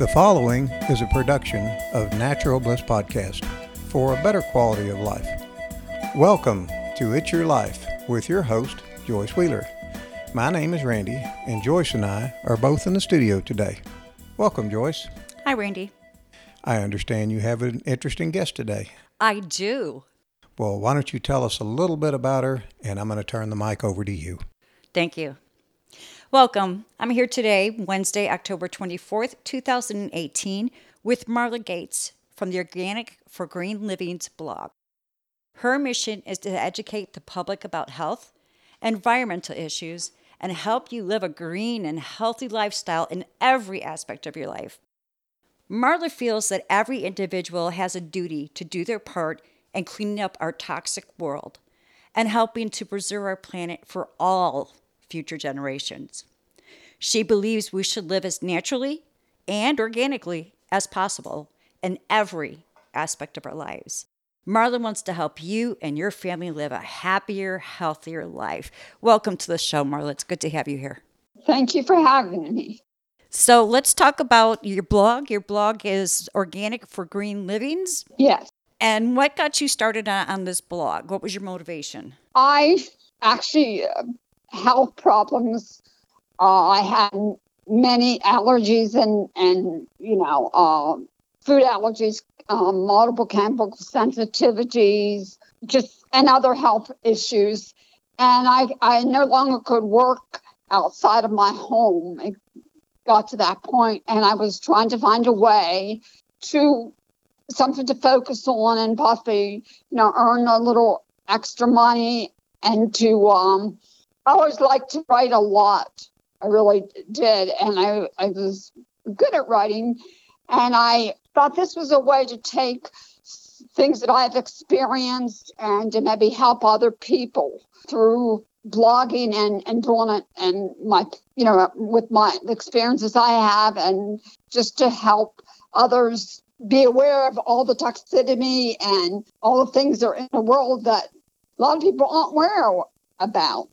The following is a production of Natural Bliss Podcast for a better quality of life. Welcome to It's Your Life with your host, Joyce Wheeler. My name is Randy, and Joyce and I are both in the studio today. Welcome, Joyce. Hi, Randy. I understand you have an interesting guest today. I do. Well, why don't you tell us a little bit about her, and I'm going to turn the mic over to you. Thank you. Welcome. I'm here today, Wednesday, October 24th, 2018, with Marla Gates from the Organic for Green Living's blog. Her mission is to educate the public about health, environmental issues, and help you live a green and healthy lifestyle in every aspect of your life. Marla feels that every individual has a duty to do their part in cleaning up our toxic world and helping to preserve our planet for all future generations. She believes we should live as naturally and organically as possible in every aspect of our lives. Marla wants to help you and your family live a happier, healthier life. Welcome to the show, Marla. It's good to have you here. Thank you for having me. So let's talk about your blog. Your blog is Organic for Green Livings. Yes. And what got you started on, on this blog? What was your motivation? I actually uh, health problems. Uh, I had many allergies and and you know uh, food allergies, um, multiple chemical sensitivities, just and other health issues. And I I no longer could work outside of my home. It got to that point, and I was trying to find a way to something to focus on and possibly you know earn a little extra money and to um I always liked to write a lot. I really did. And I, I was good at writing. And I thought this was a way to take things that I've experienced and to maybe help other people through blogging and, and doing it and my, you know, with my experiences I have and just to help others be aware of all the toxicity and all the things that are in the world that a lot of people aren't aware about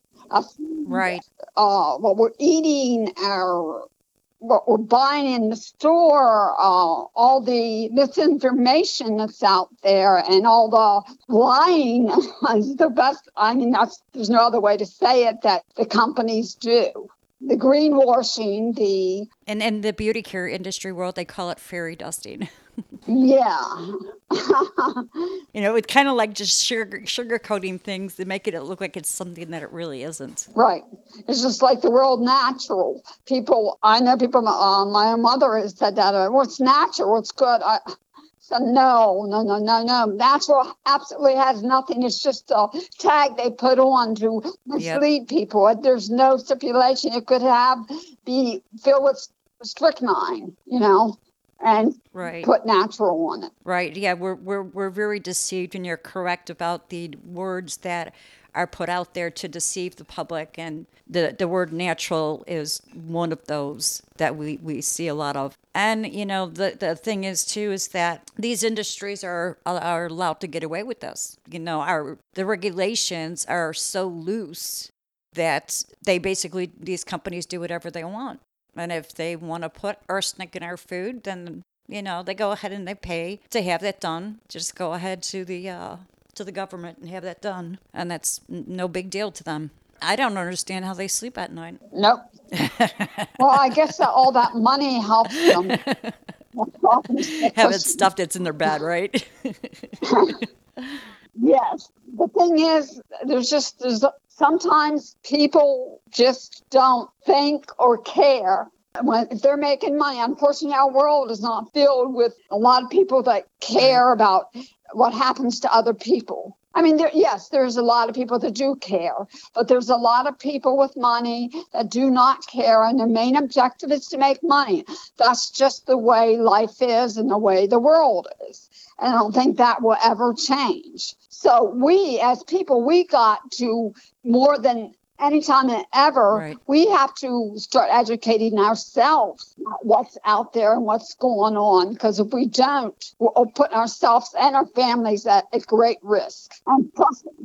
right. Uh, what we're eating our what we're buying in the store uh, all the misinformation that's out there and all the lying is the best i mean that's there's no other way to say it that the companies do. The greenwashing the and in the beauty care industry world they call it fairy dusting yeah. you know, it's kind of like just sugar sugarcoating things to make it look like it's something that it really isn't. Right. It's just like the world natural. People, I know people. Uh, my mother has said that. Uh, well, it's natural. It's good. I said no, no, no, no, no. Natural absolutely has nothing. It's just a tag they put on to mislead yep. people. There's no stipulation. It could have be filled with strychnine. You know and right. put natural on it. Right. Yeah, we're we're we're very deceived, and you're correct about the words that are put out there to deceive the public, and the the word natural is one of those that we we see a lot of. And you know, the the thing is too is that these industries are are allowed to get away with this. You know, our the regulations are so loose that they basically these companies do whatever they want and if they want to put arsenic in our food, then you know they go ahead and they pay to have that done. Just go ahead to the uh, to the government and have that done, and that's no big deal to them. I don't understand how they sleep at night. Nope. well, I guess that all that money helps them. Have it stuff that's in their bed, right? yes. The thing is, there's just there's sometimes people just don't think or care when if they're making money. Unfortunately our world is not filled with a lot of people that care about what happens to other people. I mean there, yes there's a lot of people that do care but there's a lot of people with money that do not care and their main objective is to make money. That's just the way life is and the way the world is i don't think that will ever change. So we, as people, we got to more than any time ever, right. we have to start educating ourselves what's out there and what's going on. Because if we don't, we're putting ourselves and our families at a great risk. And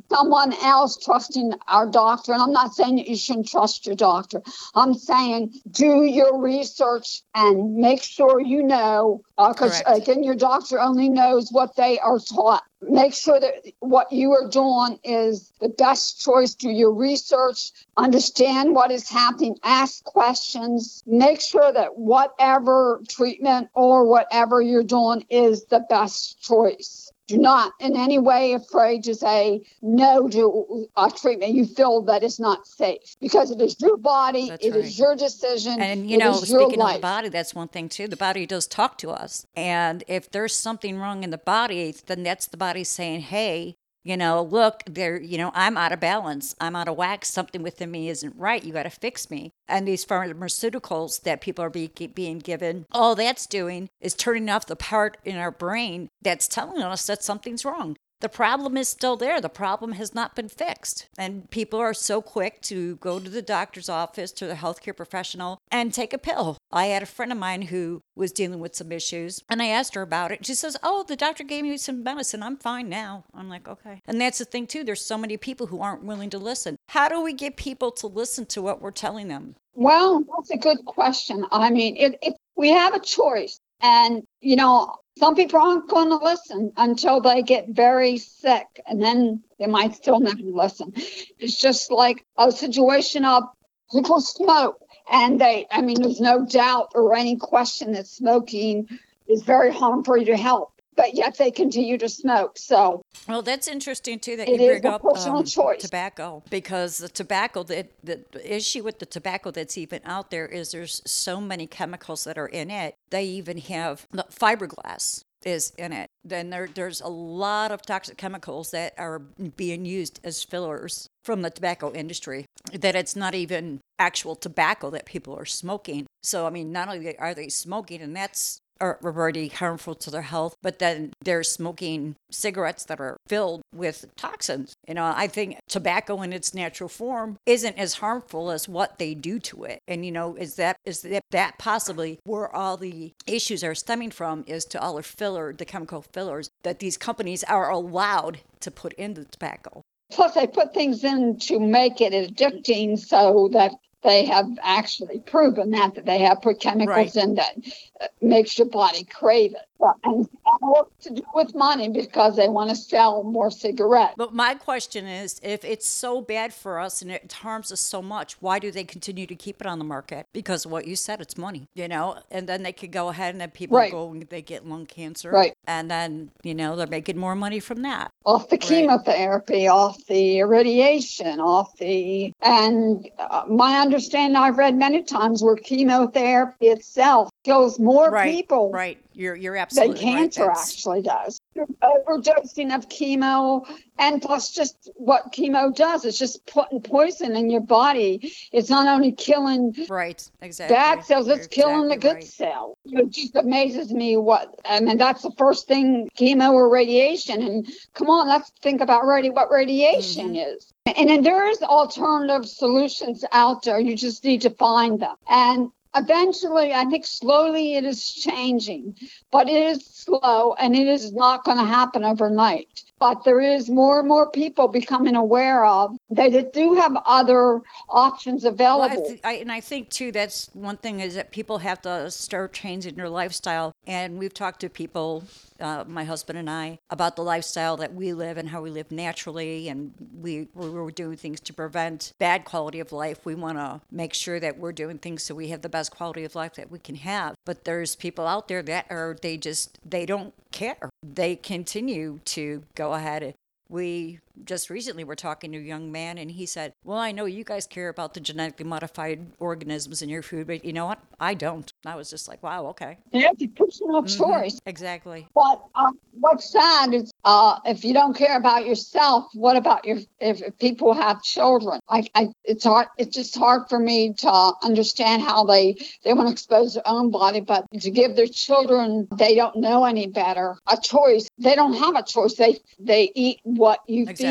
someone else, trusting our doctor. And I'm not saying that you shouldn't trust your doctor. I'm saying do your research and make sure you know, because uh, again, your doctor only knows what they are taught make sure that what you are doing is the best choice. Do your research, understand what is happening, ask questions, make sure that whatever treatment or whatever you're doing is the best choice not in any way afraid to say no to a uh, treatment you feel that is not safe because it is your body, that's it right. is your decision, and you know, speaking of the body, that's one thing too. The body does talk to us, and if there's something wrong in the body, then that's the body saying, "Hey, you know, look, there, you know, I'm out of balance. I'm out of whack. Something within me isn't right. You got to fix me. And these pharmaceuticals that people are be, being given, all that's doing is turning off the part in our brain that's telling us that something's wrong the problem is still there. The problem has not been fixed. And people are so quick to go to the doctor's office, to the healthcare professional, and take a pill. I had a friend of mine who was dealing with some issues, and I asked her about it. She says, Oh, the doctor gave me some medicine. I'm fine now. I'm like, Okay. And that's the thing, too. There's so many people who aren't willing to listen. How do we get people to listen to what we're telling them? Well, that's a good question. I mean, it, it, we have a choice. And, you know, some people aren't going to listen until they get very sick, and then they might still never listen. It's just like a situation of people smoke, and they, I mean, there's no doubt or any question that smoking is very harmful to health but yet they continue to smoke. So, well, that's interesting too that you bring up um, tobacco because the tobacco, the, the issue with the tobacco that's even out there is there's so many chemicals that are in it. They even have fiberglass is in it. Then there, there's a lot of toxic chemicals that are being used as fillers from the tobacco industry. That it's not even actual tobacco that people are smoking. So I mean, not only are they smoking, and that's are already harmful to their health, but then they're smoking cigarettes that are filled with toxins. You know, I think tobacco in its natural form isn't as harmful as what they do to it. And you know, is that is that, that possibly where all the issues are stemming from is to all the filler, the chemical fillers that these companies are allowed to put in the tobacco. Plus, they put things in to make it addicting so that they have actually proven that, that they have put chemicals right. in that uh, makes your body crave it and all to do with money because they want to sell more cigarettes. But my question is if it's so bad for us and it harms us so much, why do they continue to keep it on the market? Because what you said, it's money, you know, and then they could go ahead and then people right. go and they get lung cancer. Right. And then, you know, they're making more money from that. Off the chemotherapy, off the radiation, off the, and uh, my understanding I've read many times where chemotherapy itself kills more right, people. Right. You're you're absolutely than cancer right. actually does. Overdosing of chemo, and plus just what chemo does, it's just putting poison in your body. It's not only killing right exactly bad cells, it's you're killing exactly the good right. cell. It just amazes me what. I mean, that's the first thing chemo or radiation. And come on, let's think about radi- what radiation mm-hmm. is. And then there is alternative solutions out there. You just need to find them. And eventually, I think slowly it is changing, but it is slow and it is not going to happen overnight. But there is more and more people becoming aware of that do have other options available. Well, I th- I, and I think too that's one thing is that people have to start changing their lifestyle. And we've talked to people uh, my husband and I, about the lifestyle that we live and how we live naturally. And we, we're doing things to prevent bad quality of life. We want to make sure that we're doing things so we have the best quality of life that we can have. But there's people out there that are, they just, they don't care. They continue to go ahead we just recently were talking to a young man and he said, Well, I know you guys care about the genetically modified organisms in your food, but you know what? I don't. I was just like, Wow, okay. Yeah, it's a personal mm-hmm. choice. Exactly. But um, what's sad is uh, if you don't care about yourself, what about your if, if people have children? I, I, it's hard. It's just hard for me to understand how they they want to expose their own body, but to give their children they don't know any better a choice. They don't have a choice. They they eat what you exactly.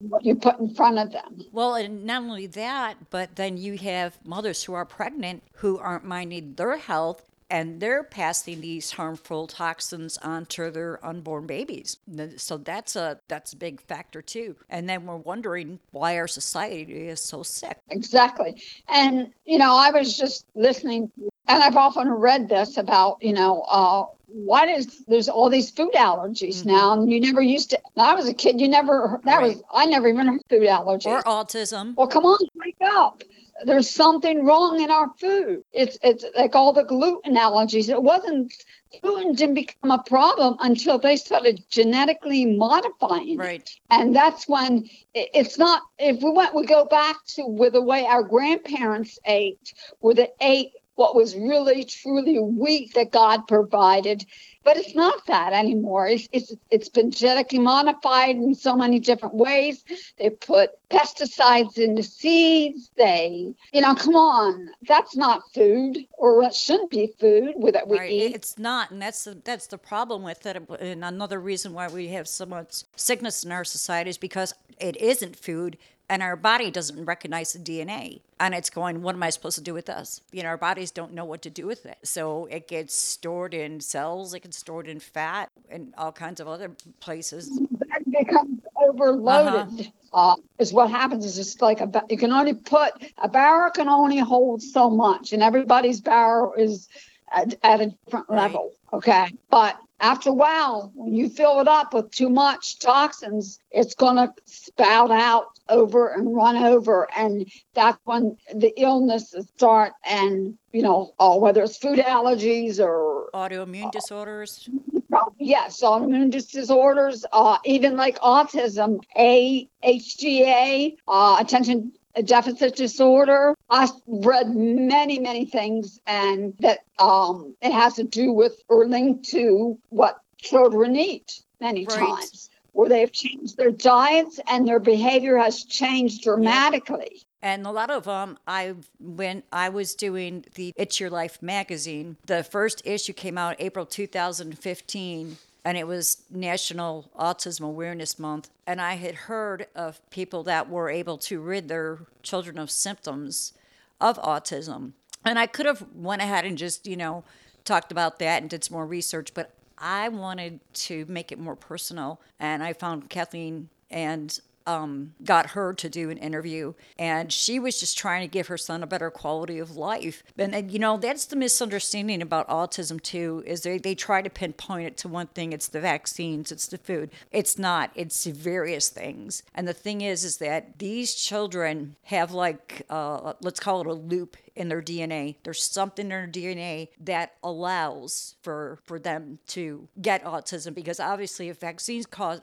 What you put in front of them. Well, and not only that, but then you have mothers who are pregnant who aren't minding their health and they're passing these harmful toxins onto their unborn babies. So that's a that's a big factor too. And then we're wondering why our society is so sick. Exactly. And you know, I was just listening and I've often read this about, you know, uh, what is there's all these food allergies mm-hmm. now and you never used to when i was a kid you never that right. was i never even heard food allergies or autism well come on wake up there's something wrong in our food it's it's like all the gluten allergies it wasn't gluten didn't become a problem until they started genetically modifying right it. and that's when it's not if we went we go back to with the way our grandparents ate where they ate what was really truly wheat that God provided. But it's not that anymore. It's, it's it's been genetically modified in so many different ways. They put pesticides in the seeds. They, you know, come on, that's not food, or it shouldn't be food that we right. eat. It's not, and that's the, that's the problem with it. And another reason why we have so much sickness in our society is because it isn't food and our body doesn't recognize the DNA. And it's going, what am I supposed to do with this? You know, our bodies don't know what to do with it. So it gets stored in cells, it gets stored in fat, and all kinds of other places. It becomes overloaded. Uh-huh. Uh, is what happens is just like a you can only put a barrel can only hold so much, and everybody's barrel is at, at a different right. level. Okay, but after a while, when you fill it up with too much toxins, it's going to spout out over and run over. And that's when the illnesses start. And, you know, uh, whether it's food allergies or autoimmune uh, disorders. Yes, autoimmune disorders, uh, even like autism, ADHD, uh, attention deficit disorder. I've read many, many things, and that um, it has to do with or linked to what children eat many right. times, where they've changed their diets and their behavior has changed dramatically. And a lot of them, I when I was doing the It's Your Life magazine, the first issue came out April 2015 and it was National Autism Awareness Month. And I had heard of people that were able to rid their children of symptoms of autism. And I could have went ahead and just, you know, talked about that and did some more research, but I wanted to make it more personal. And I found Kathleen and um, got her to do an interview, and she was just trying to give her son a better quality of life. And, and, you know, that's the misunderstanding about autism too. Is they they try to pinpoint it to one thing. It's the vaccines. It's the food. It's not. It's various things. And the thing is, is that these children have like uh, let's call it a loop in their DNA. There's something in their DNA that allows for for them to get autism because obviously if vaccines caused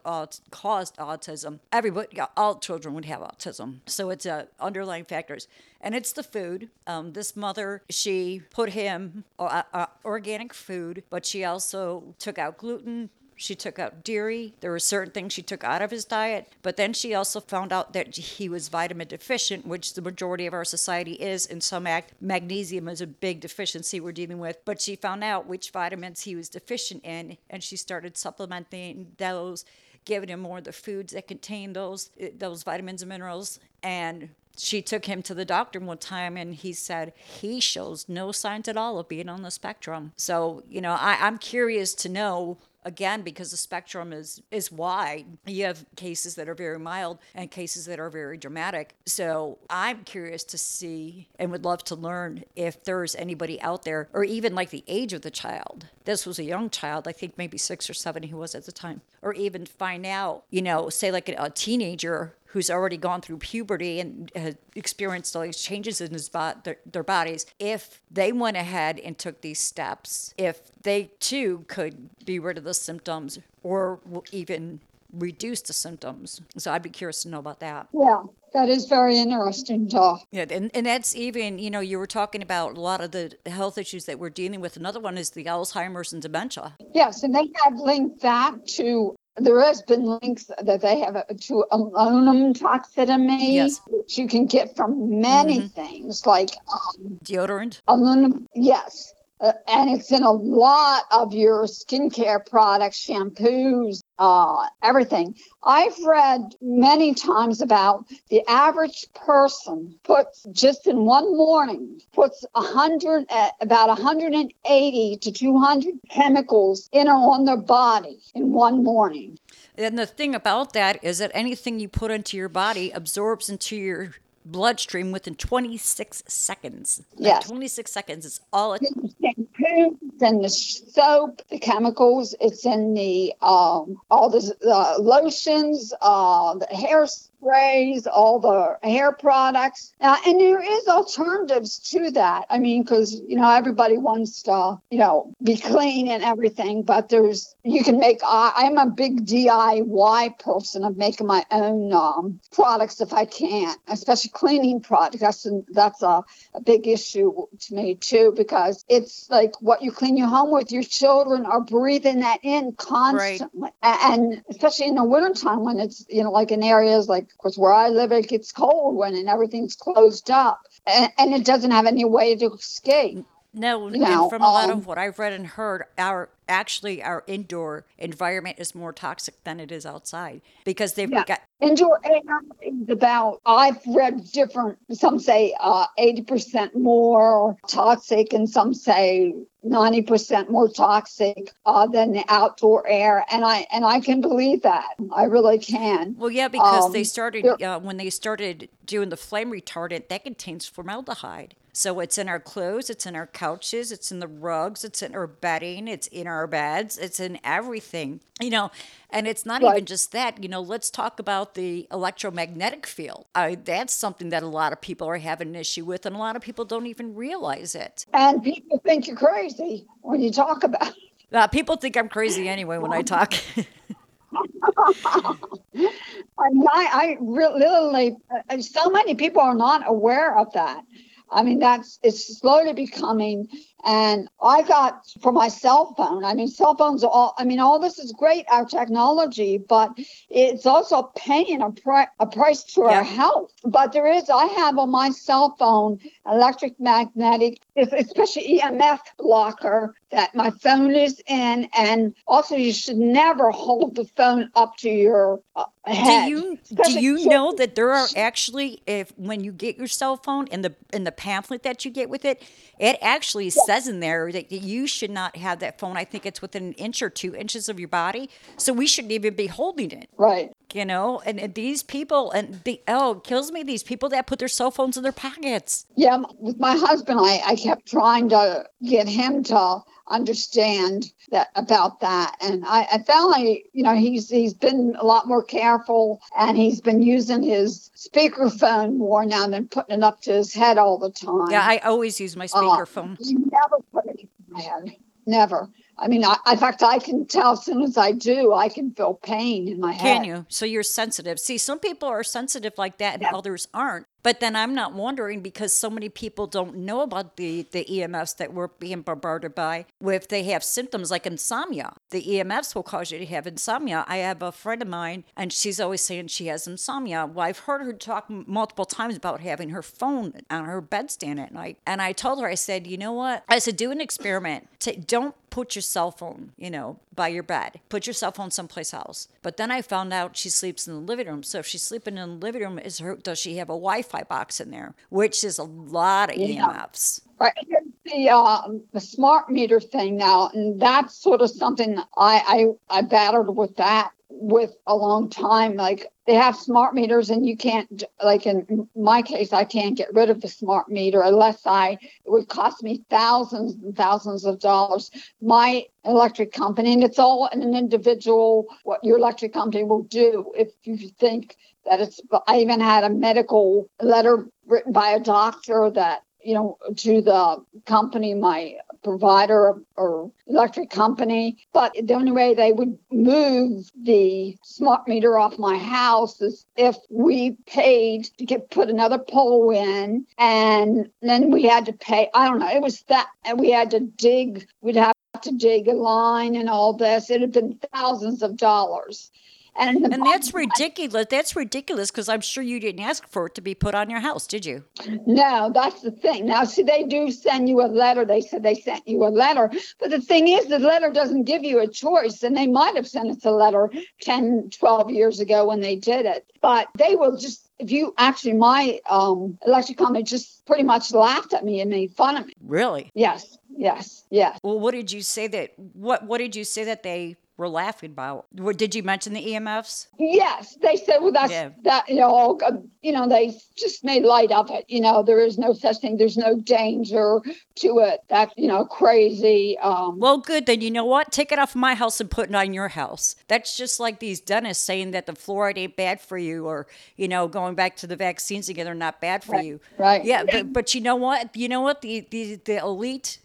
caused autism, everybody all children would have autism. So it's uh, underlying factors and it's the food. Um, this mother, she put him uh, uh, organic food, but she also took out gluten, she took out dairy. There were certain things she took out of his diet. But then she also found out that he was vitamin deficient, which the majority of our society is. In some act, magnesium is a big deficiency we're dealing with. But she found out which vitamins he was deficient in, and she started supplementing those, giving him more of the foods that contain those eh, those vitamins and minerals. And she took him to the doctor one time and he said he shows no signs at all of being on the spectrum. So, you know, I, I'm curious to know again because the spectrum is is wide. You have cases that are very mild and cases that are very dramatic. So i'm curious to see and would love to learn if there's anybody out there or even like the age of the child. This was a young child i think maybe six or seven he was at the time. Or even find out you know say like a, teenager who's already gone through puberty and has experienced all these changes in his bo- their, their bodies, if they went ahead and took these steps, if they too could be rid of the symptoms or even reduce the symptoms. So I'd be curious to know about that. Yeah, that is very interesting, Doc. Yeah, and, and that's even, you know, you were talking about a lot of the health issues that we're dealing with. Another one is the Alzheimer's and dementia. Yes, and they have linked that to there has been links that they have to aluminum toxicity, yes. which you can get from many mm-hmm. things like um, deodorant. Aluminum, yes. Uh, and it's in a lot of your skincare products, shampoos, uh, everything. I've read many times about the average person puts just in one morning puts a hundred uh, about 180 to 200 chemicals in or on their body in one morning. And the thing about that is that anything you put into your body absorbs into your bloodstream within 26 seconds. Like Yes. 26 seconds is all it In it's in the soap, the chemicals. It's in the um, all the lotions, uh, the hairsprays, all the hair products. Uh, and there is alternatives to that. I mean, because you know everybody wants to you know be clean and everything, but there's you can make. I, I'm a big DIY person of making my own um, products if I can, especially cleaning products. That's that's a a big issue to me too because it's like what you clean your home with your children are breathing that in constantly A- and especially in the wintertime when it's you know like in areas like of course where i live it gets cold when and everything's closed up and, and it doesn't have any way to escape No, and from a lot um, of what I've read and heard, our actually our indoor environment is more toxic than it is outside because they've Yeah. got indoor air is about i've read different some say uh, 80% more toxic and some say 90% more toxic uh, than the outdoor air and i and i can believe that i really can well, yeah, because they Um, started uh, when they started doing the flame retardant that contains formaldehyde. So it's in our clothes, it's in our couches, it's in the rugs, it's in our bedding, it's in our beds, it's in everything. You know, and it's not even just that. You know, let's talk about the electromagnetic field. Uh, that's something that a lot of people are having an issue with, and a lot of people don't even realize it. and people think you're crazy when you talk about it. Uh, people think I'm crazy anyway when I talk. I I, really, literally, uh, so many people are not aware of that. I mean, that's it's slowly becoming. And I got for my cell phone. I mean, cell phones are all. I mean, all this is great, our technology, but it's also paying a, pri- a price to Yeah. our health. But there is, I have on my cell phone electric magnetic, especially EMF blocker that my phone is in. And also, you should never hold the phone up to your uh, head. do you do you know that there are actually if when you get your cell phone in the in the pamphlet that you get with it, it actually says in there that you should not have that phone. I think it's within an inch or two inches of your body, so we shouldn't even be holding it. Right. You know, and, and these people and the oh it kills me these people that put their cell phones in their pockets. Yeah, with my husband, I, I kept trying to get him to understand that about that, and I, I finally, you know, he's he's been a lot more careful, and he's been using his speakerphone more now than putting it up to his head all the time. Yeah, I always use my Uh, speakerphone. he never put it in my head. Never. I mean, I, in fact, I can tell as soon as I do, I can feel pain in my head. Can you? So you're sensitive. See, some people are sensitive like that and Yeah. others aren't. But then I'm not wondering because so many people don't know about the, the EMFs that we're being bombarded by. If they have symptoms like insomnia, the EMFs will cause you to have insomnia. I have a friend of mine and she's always saying she has insomnia. Well, I've heard her talk multiple times about having her phone on her bedstand at night. And I told her, I said, you know what? I said, do an experiment. Ta don't put your cell phone, you know, by your bed. Put your cell phone someplace else. But then I found out she sleeps in the living room. So if she's sleeping in the living room, is her does she have a Wi-Fi box in there? Which is a lot of Yeah. EMFs. Right. Here's The uh, the smart meter thing now, and that's sort of something I, I I battled with that with a long time. Like they have smart meters, and you can't like in my case, I can't get rid of the smart meter unless I it would cost me thousands and thousands of dollars. My electric company, and it's all an individual what your electric company will do if you think that it's. I even had a medical letter written by a doctor that you know, to the company, my provider or electric company. But the only way they would move the smart meter off my house is if we paid to get put another pole in, and then we had to pay. I don't know. It was that, and we had to dig. We'd have to dig a line and all this. It had been thousands of dollars. And, and that's ridiculous. That's ridiculous because I'm sure you didn't ask for it to be put on your house, did you? No, that's the thing. Now, see, they do send you a letter. They said they sent you a letter. But the thing is, the letter doesn't give you a choice. And they might have sent us a letter 10, 12 years ago when they did it. But they will just if you actually my um electric company just pretty much laughed at me and made fun of me really yes yes yes well what did you say that what what did you say that they were laughing about. What did you mention the EMFs? Yes, they said, well, that's yeah. that, you know, you know, they just made light of it. You know, there is no such thing. There's no danger to it. That, you know, crazy. Um, well, good. Then you know what? Take it off my house and put it on your house. That's just like these dentists saying that the fluoride ain't bad for you or, you know, going back to the vaccines again, they're not bad for right, you. Right. Yeah. But, but you know what? You know what? The, the, the elite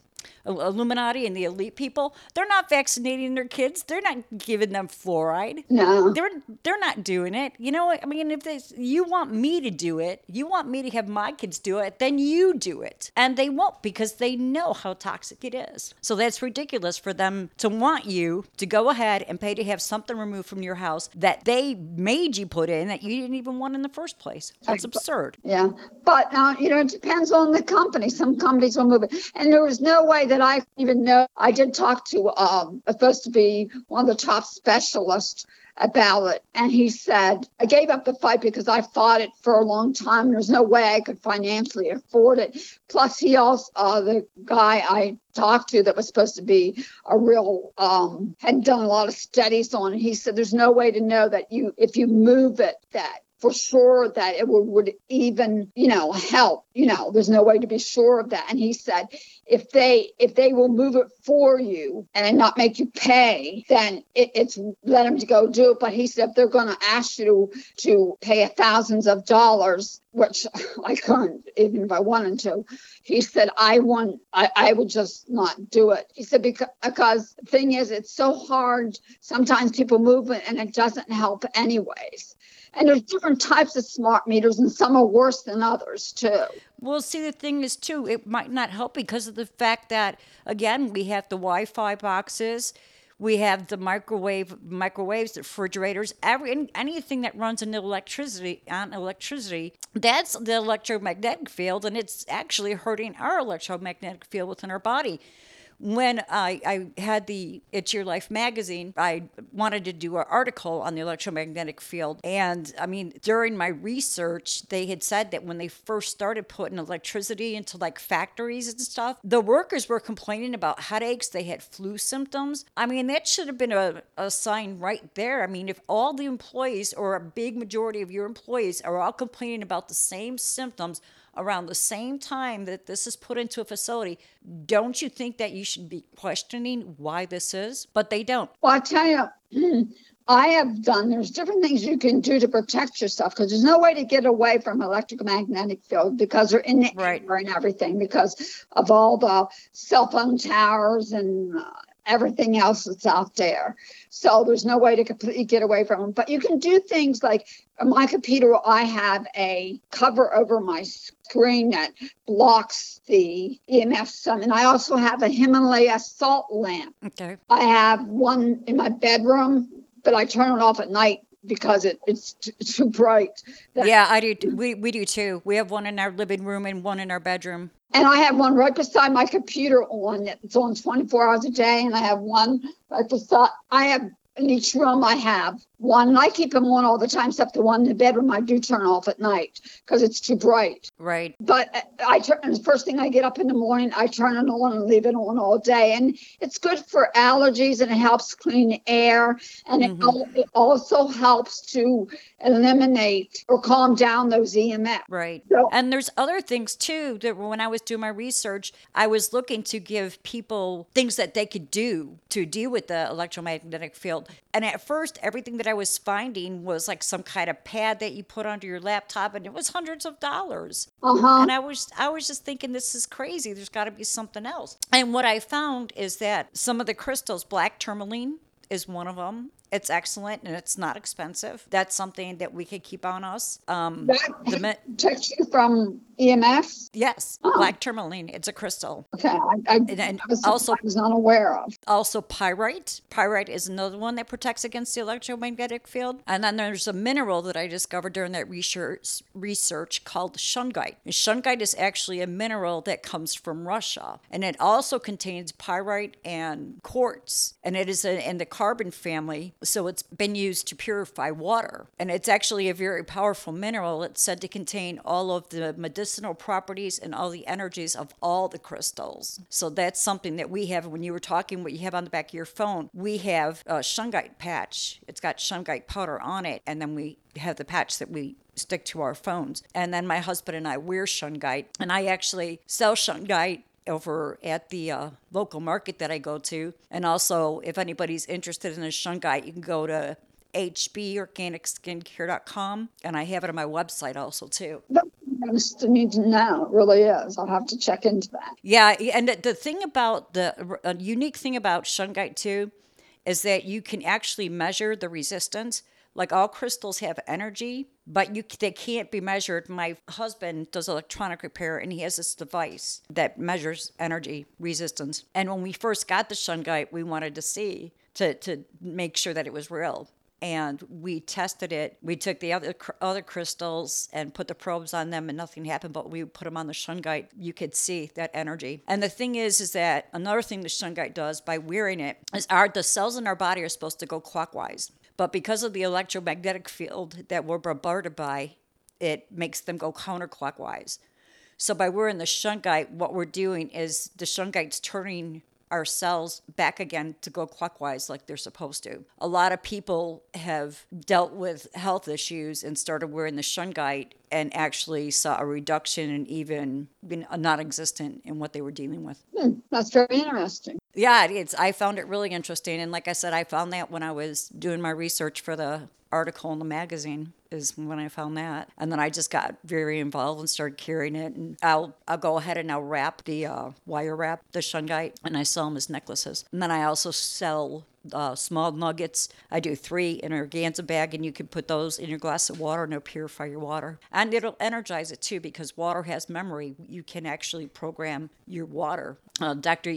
Illuminati and the elite people, they're not vaccinating their kids. They're not giving them fluoride. No, they're they're not doing it. You know what? I mean, if they, you want me to do it, you want me to have my kids do it, then you do it, and they won't because they know how toxic it is. So that's ridiculous for them to want you to go ahead and pay to have something removed from your house that they made you put in that you didn't even want in the first place. That's absurd. Yeah, but uh, you know, it depends on the company. Some companies will move it, and there was no way that that I even know. I did talk to um, supposed to be one of the top specialists about it. And he said, I gave up the fight because I fought it for a long time. There's no way I could financially afford it. Plus, he also, uh, the guy I talked to that was supposed to be a real, um, had done a lot of studies on it. He said, there's no way to know that you, if you move it, that for sure that it would, would even, you know, help. You know, there's no way to be sure of that. And he said, if they if they will move it for you and not make you pay, then it, it's let them to go do it. But he said if they're going to ask you to pay thousands of dollars, which I couldn't even if I wanted to, he said I want I, I would just not do it. He said because because thing is it's so hard. Sometimes people move it and it doesn't help anyways. And there's different types of smart meters, and some are worse than others too. Well, see, the thing is, too, it might not help because of the fact that, again, we have the Wi Fi boxes. We have the microwave, microwaves, the refrigerators, every anything that runs on electricity on electricity. That's the electromagnetic field, and it's actually hurting our electromagnetic field within our body when I, I had the It's Your Life magazine, I wanted to do an article on the electromagnetic field. And I mean, during my research, they had said that when they first started putting electricity into like factories and stuff, the workers were complaining about headaches, they had flu symptoms. I mean, that should have been a, a sign right there. I mean, if all the employees or a big majority of your employees are all complaining about the same symptoms, around the same time that this is put into a facility, don't you think that you should be questioning why this is? But they don't. Well, I tell you, I have done, there's different things you can do to protect yourself because there's no way to get away from electromagnetic field because they're in the right. air and everything because of all the cell phone towers and uh, everything else that's out there. So there's no way to completely get away from them. But you can do things like on my computer, I have a cover over my screen that blocks the EMF sun. And I also have a Himalaya salt lamp. Okay. I have one in my bedroom, but I turn it off at night because it, it's t- too bright. yeah, I do. We, we do too. We have one in our living room and one in our bedroom. And I have one right beside my computer on. It's on 24 hours a day. And I have one right beside, I have in each room I have one, and I keep them on all the time, except the one in the bedroom I do turn off at night because it's too bright. Right. But I turn, the first thing I get up in the morning, I turn it on and leave it on all day. And it's good for allergies and it helps clean air. And mm-hmm. it, it, also helps to eliminate or calm down those EMF. Right. So, and there's other things too that when I was doing my research, I was looking to give people things that they could do to deal with the electromagnetic field. And at first, everything that that I was finding was like some kind of pad that you put onto your laptop, and it was hundreds of dollars. Uh-huh. And I was I was just thinking, this is crazy. There's got to be something else. And what I found is that some of the crystals, black tourmaline, is one of them. It's excellent and it's not expensive. That's something that we could keep on us. Um, That the mi- protects you from EMF? yes, Oh. black tourmaline. It's a crystal. Okay, I, I, And, and I was, also I was unaware of. also pyrite. Pyrite is another one that protects against the electromagnetic field. And then there's a mineral that I discovered during that research research called shungite. And shungite is actually a mineral that comes from Russia, and it also contains pyrite and quartz, and it is a, in the carbon family. So it's been used to purify water, and it's actually a very powerful mineral. It's said to contain all of the medicinal properties and all the energies of all the crystals. So that's something that we have. When you were talking, what you have on the back of your phone, we have a shungite patch. It's got shungite powder on it, and then we have the patch that we stick to our phones. And then my husband and I wear shungite, and I actually sell shungite over at the uh, local market that I go to. And also, if anybody's interested in a shungite, you can go to hborganicskincare.com, and I have it on my website also too. That's nice need to know. It really is. I'll have to check into that. Yeah, and the, thing about the unique thing about shungite too is that you can actually measure the resistance. Like all crystals have energy, but you they can't be measured. My husband does electronic repair, and he has this device that measures energy resistance. And when we first got the shungite, we wanted to see to to make sure that it was real and we tested it. We took the other other crystals and put the probes on them, and nothing happened. But we put them on the shungite. You could see that energy. And the thing is, is that another thing the shungite does by wearing it is our the cells in our body are supposed to go clockwise, but because of the electromagnetic field that we're bombarded by, it makes them go counterclockwise. So by wearing the shungite, what we're doing is the shungite's turning our cells back again to go clockwise like they're supposed to. A lot of people have dealt with health issues and started wearing the shungite and actually saw a reduction and even been non-existent in what they were dealing with. Hmm, that's very interesting. Yeah, it's I found it really interesting and like I said I found that when I was doing my research for the article in the magazine is when I found that. And then I just got very involved and started carrying it. And I'll I'll go ahead and I'll wrap the uh, wire wrap the shungite and I sell them as necklaces. And then I also sell uh, small nuggets. I do three in an organza bag, and you can put those in your glass of water, and it'll purify your water. And it'll energize it too, because water has memory. You can actually program your water. Uh, Dr.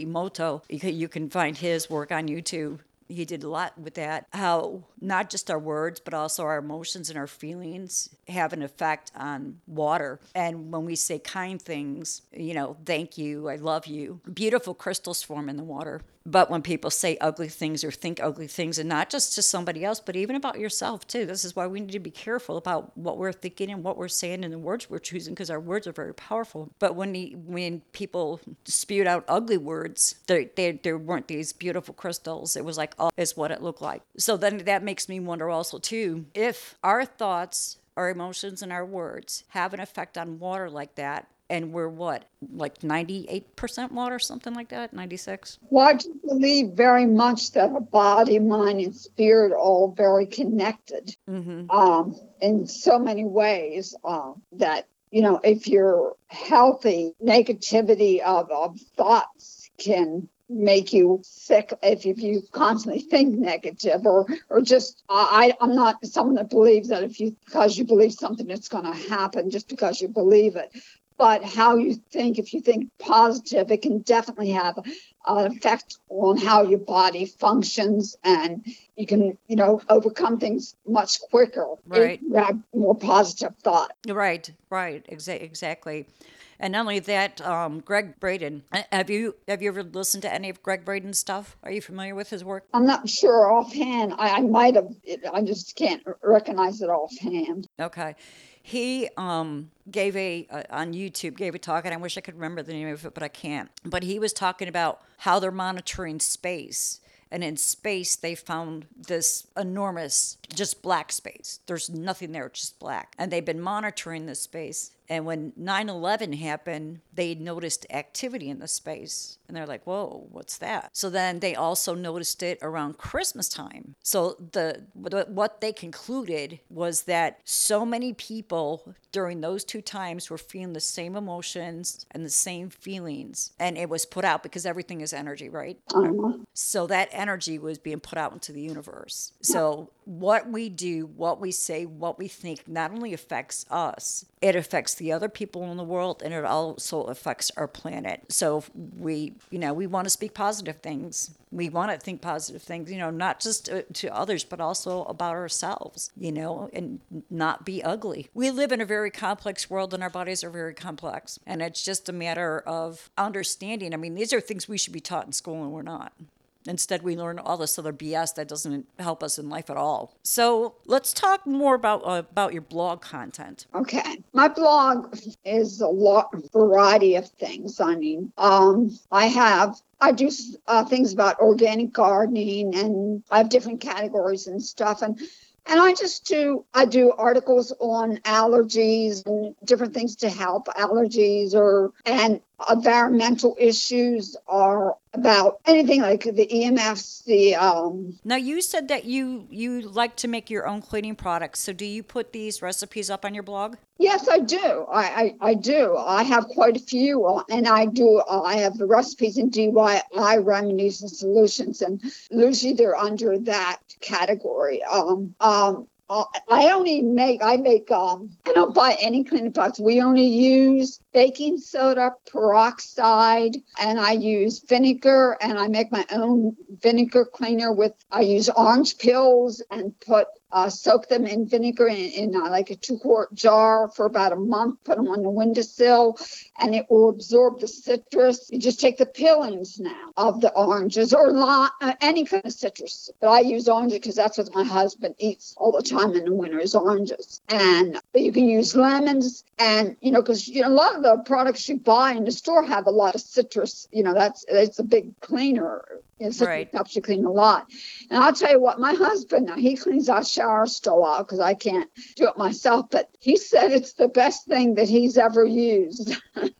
Can, you can find his work on YouTube he did a lot with that how not just our words but also our emotions and our feelings have an effect on water. And when we say kind things you know thank you i love you beautiful crystals form in the water. But when people say ugly things or think ugly things and not just to somebody else but even about yourself too this is why we need to be careful about what we're thinking and what we're saying and the words we're choosing because our words are very powerful. But when the, when people spewed out ugly words there, there, there weren't these beautiful crystals. It was like oh is what it looked like. So then that makes me wonder also too if our thoughts our emotions and our words have an effect on water like that and we're what like 98% water something like that 96 Well, I believe very much that a body, mind, and spirit are all very connected mm-hmm. um, in so many ways uh, that, you know, if you're healthy, negativity of, of thoughts can make you sick if, if you constantly think negative or or just I I'm not someone that believes that if you because you believe something it's going to happen just because you believe it but how you think if you think positive it can definitely have an effect on how your body functions and you can you know overcome things much quicker Right. if you have more positive thought Right, right, exa- exactly. And not only that, um, Gregg Braden. uh, Have you have you ever listened to any of Gregg Braden's stuff? Are you familiar with his work? i'm not sure offhand i, I might have i just can't recognize it offhand Okay. He um, gave a uh, on YouTube gave a talk, and I wish I could remember the name of it, but I can't. But he was talking about how they're monitoring space, and in space they found this enormous, just black space. There's nothing there, just black, and they've been monitoring this space. And when 9 11 happened, they noticed activity in the space. And they're like, whoa, what's that? So then they also noticed it around Christmas time. So the what they concluded was that so many people during those two times were feeling the same emotions and the same feelings. And it was put out because everything is energy, right? So that energy was being put out into the universe. So what we do, what we say, what we think not only affects us, it affects the other people in the world and it also affects our planet. So we, you know, we want to speak positive things. We want to think positive things, you know, not just to, to others, but also about ourselves, you know, and not be ugly. We live in a very complex world and our bodies are very complex. And it's just a matter of understanding. I mean, these are things we should be taught in school and we're not. Instead, we learn all this other BS that doesn't help us in life at all. So let's talk more about uh, about your blog content. Okay, my blog is a lot variety of things. I mean, um, I have I do uh, things about organic gardening, and I have different categories and stuff, and and I just do I do articles on allergies and different things to help allergies or and environmental issues or about anything like the EMFs, the um Now you said that you you like to make your own cleaning products. So do you put these recipes up on your blog? Yes, I do. I, I, I do. I have quite a few, uh, and I do. Uh, I have the recipes in DIY remedies and solutions, and usually they're under that category. Um, um, uh, I only make I make um I don't buy any cleaning products. We only use baking soda, peroxide, and I use vinegar and I make my own vinegar cleaner with I use orange pills and put uh, soak them in vinegar in, in uh, like a two quart jar for about a month, put them on the windowsill, and it will absorb the citrus. You just take the peelings now of the oranges or uh, any kind of citrus. But I use oranges because that's what my husband eats all the time in the winter is oranges. And but you can use lemons and, you know, because you know, a lot of the products you buy in the store have a lot of citrus. You know, that's it's a big cleaner it Right. helps you clean a lot. And I'll tell you what, my husband, now he cleans our shower stall out because I can't do it myself, but he said it's the best thing that he's ever used.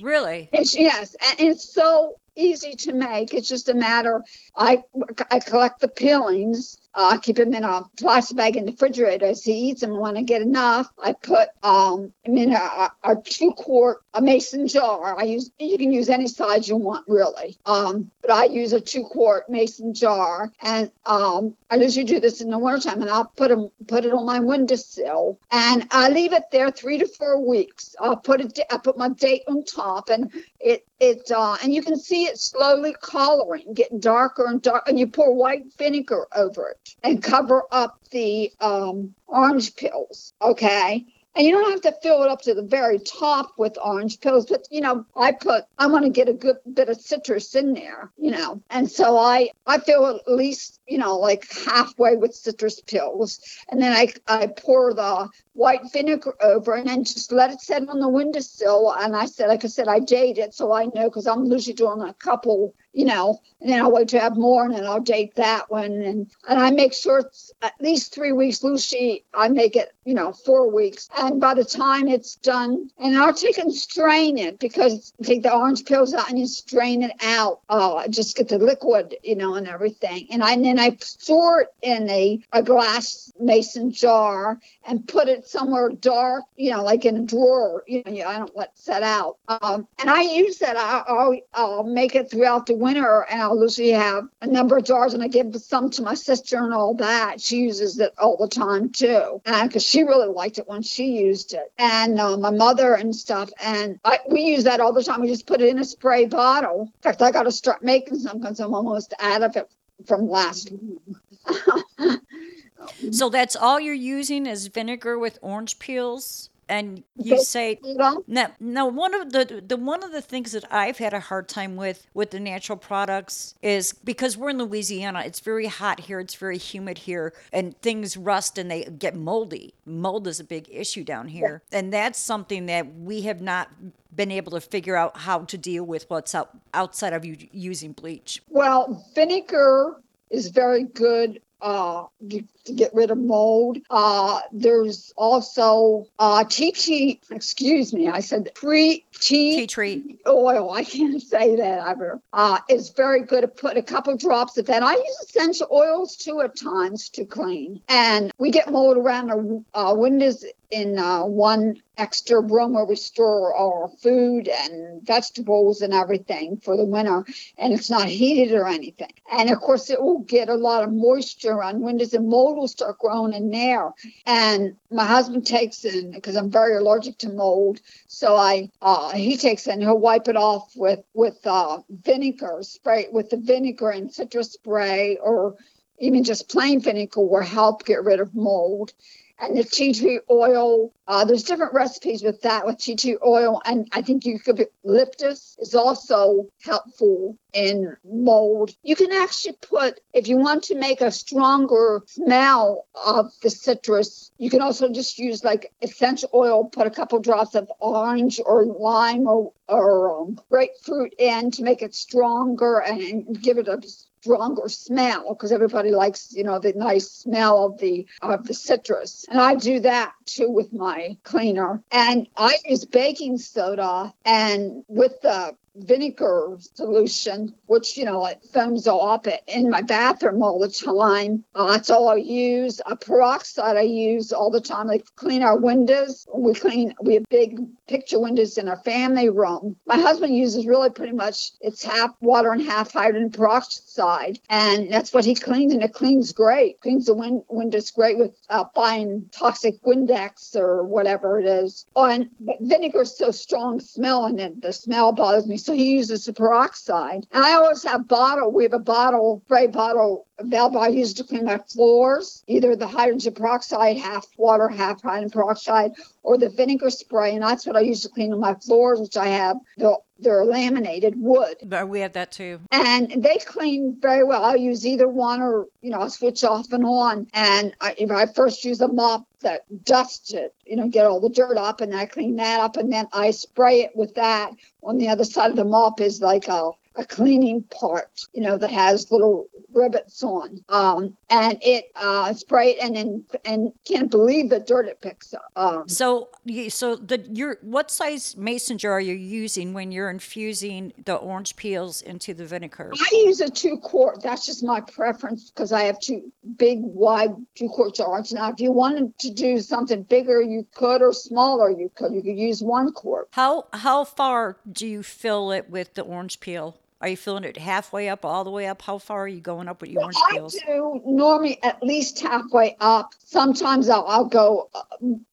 Really? It's, yes, and it's so easy to make. It's just a matter. I I collect the peelings. Uh, I keep them in a plastic bag in the refrigerator as he eats them. When I get enough, I put um I'm in a, a two quart a mason jar. I use you can use any size you want really. Um, but I use a two quart mason jar, and um I usually do this in the wintertime, and I'll put them put it on my windowsill, and I leave it there three to four weeks. I'll put it. I put my date on top, and it it uh, and you can see it slowly coloring, getting darker and dark, and you pour white vinegar over it and cover up the um, orange pills. Okay. And you don't have to fill it up to the very top with orange pills, but you know, I put I want to get a good bit of citrus in there, you know. And so I I fill at least, you know, like halfway with citrus pills. And then I I pour the white vinegar over and then just let it sit on the windowsill. And I said, like I said, I date it so I know because I'm usually doing a couple, you know, and then I'll wait to have more and then I'll date that one. And and I make sure it's at least three weeks. Lucy, I make it, you know, four weeks. And by the time it's done, and I'll take and strain it because take the orange pills out and you strain it out. Uh, just get the liquid, you know, and everything. And I and then I store it in a, a glass mason jar and put it somewhere dark, you know, like in a drawer. You know, I don't let set out. Um, and I use that. I, I'll, I'll make it throughout the winter, and usually have a number of jars, and I give some to my sister and all that. She uses it all the time too, because she really liked it when she used it, and uh, my mother and stuff. And I, we use that all the time. We just put it in a spray bottle. In fact, I got to start making some because I'm almost out of it from last. Week. so that's all you're using is vinegar with orange peels? And you Okay. say You know? no, no. One of the the one of the things that I've had a hard time with with the natural products is because we're in Louisiana. It's very hot here. It's very humid here, and things rust and they get moldy. Mold is a big issue down here, and that's something that we have not been able to figure out how to deal with. What's out outside of you using bleach? Well, vinegar is very good uh, to, get rid of mold. Uh, there's also uh, tea tree, excuse me, I said pre tea, Tea tree. oil. I can't say that ever. Uh, it's very good to put a couple drops of that. I use essential oils too at times to clean. And we get mold around the uh, windows in uh, one extra room where we store our food and vegetables and everything for the winter and it's not heated or anything and of course it will get a lot of moisture on windows and mold start growing in there. And my husband takes in because i'm very allergic to mold. So i uh, he takes in he'll wipe it off with with uh, vinegar spray with the vinegar and citrus spray or even just plain vinegar will help get rid of mold and the tea tree oil. Uh, there's different recipes with that with tea tree oil, and I think you could. eucalyptus is also helpful in mold. You can actually put, if you want to make a stronger smell of the citrus, you can also just use like essential oil, put a couple drops of orange or lime or, or um, grapefruit in to make it stronger and give it a stronger smell because everybody likes you know the nice smell of the of the citrus. And i do that too with my cleaner. And i use baking soda and with the vinegar solution, which you know it foams up in my bathroom all the time. Uh, that's all I use. A peroxide I use all the time. Like clean our windows. We clean. We have big picture windows in our family room. My husband uses really pretty much it's half water and half hydrogen peroxide, and that's what he cleans, and it cleans great. Cleans the win- windows great with uh, fine toxic Windex or whatever it is. Oh, and but vinegar is so strong smelling it. The smell bothers me. So he uses the peroxide. And I always have bottle. We have a bottle, spray bottle valve I use to clean my floors, either the hydrogen peroxide, half water, half hydrogen peroxide, or the vinegar spray. And that's what I use to clean my floors, which I have the they're laminated wood. But we have that too. And they clean very well. I'll use either one or, you know, I'll switch off and on. And I, if I first use a mop that dusts it, you know, get all the dirt up and I clean that up and then I spray it with that. On the other side of the mop is like a a cleaning part, you know, that has little rivets on. Um, and it uh, spray it and then and can't believe the dirt it picks up. Um, So, so the your what size mason jar are you using when you're infusing the orange peels into the vinegar? I use a two quart. That's just my preference because I have two big, wide two quart jars. Now, if you wanted to do something bigger, you could, or smaller, you could. You could use one quart. How how far do you fill it with the orange peel? Are you filling it halfway up, all the way up? How far are you going up with your orange I peels? do normally at least halfway up. Sometimes I'll, I'll go uh,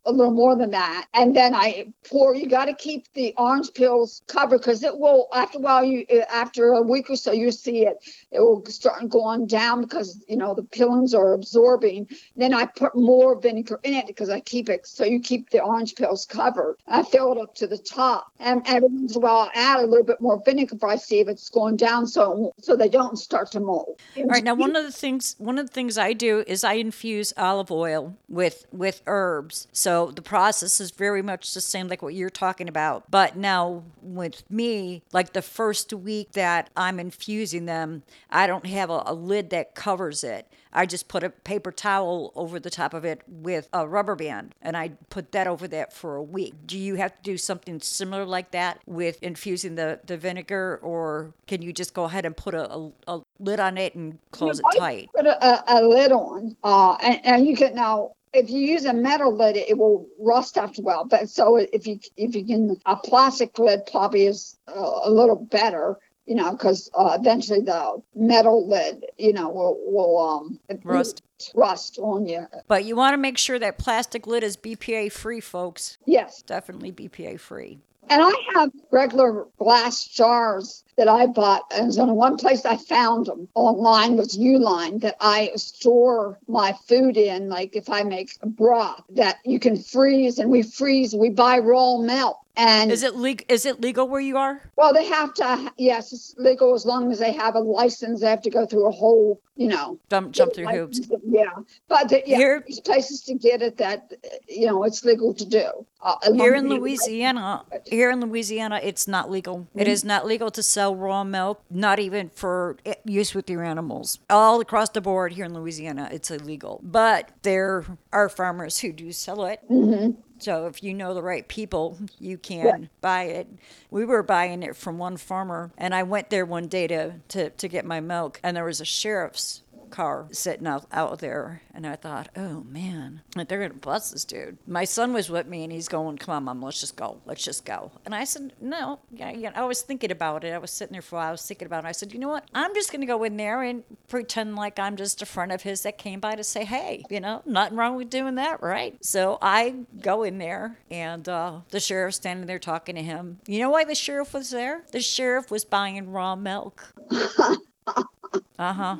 a little more than that, and then I pour. You got to keep the orange peels covered because it will. After a while, you uh, after a week or so, you see it. It will start going down because you know the peelings are absorbing. Then I put more vinegar in it because I keep it so you keep the orange peels covered. I fill it up to the top, and every once in a while, I add a little bit more vinegar if I see if it's going down, so so they don't start to mold. All right, now one of the things one of the things I do is I infuse olive oil with with herbs. So the process is very much the same like what you're talking about. But now with me, like the first week that I'm infusing them, I don't have a, a lid that covers it. I just put a paper towel over the top of it with a rubber band and I put that over that for a week. Do you have to do something similar like that with infusing the, the vinegar or can you just go ahead and put a, a, a lid on it and close it tight? Put a, a, a lid on, uh, and, and you can now. If you use a metal lid, it will rust after a while. But so if you if you can, a plastic lid probably is uh, a little better, you know, because uh, eventually the metal lid, you know, will will um Rust. rust on you. But you want to make sure that plastic lid is BPA free, folks. Yes, Definitely BPA free. And I have regular glass jars that I bought. And so one place I found them online was Uline that I store my food in. Like if I make a broth that you can freeze and we freeze, we buy raw milk. And Is it legal? Is it legal where you are? well, they have to, yes, it's legal as long as they have a license. They have to go through a whole, you know, Jump, jump through hoops. Yeah. But the, yeah, Here- there's places to get it that, you know, it's legal to do. Uh, Here in Louisiana, here in Louisiana, it's not legal. It is not legal to sell sell raw milk, not even for use with your animals. All across the board here in Louisiana, it's illegal. But there are farmers who do sell it. Mm-hmm. So if you know the right people, you can yeah. buy it. We were buying it from one farmer, and I went there one day to, to, to get my milk, and there was a sheriff's car sitting out, out there. And I thought, oh man, they're going to bust this dude. My son was with me and he's going, come on, mom, let's just go. Let's just go. And I said, no. Yeah, yeah. I was thinking about it. I was sitting there for a while. I was thinking about it. I said, you know what? I'm just going to go in there and pretend like I'm just a friend of his that came by to say, hey, you know, nothing wrong with doing that, right? So I go in there and uh, the sheriff's standing there talking to him. You know why the sheriff was there? The sheriff was buying raw milk. Uh huh.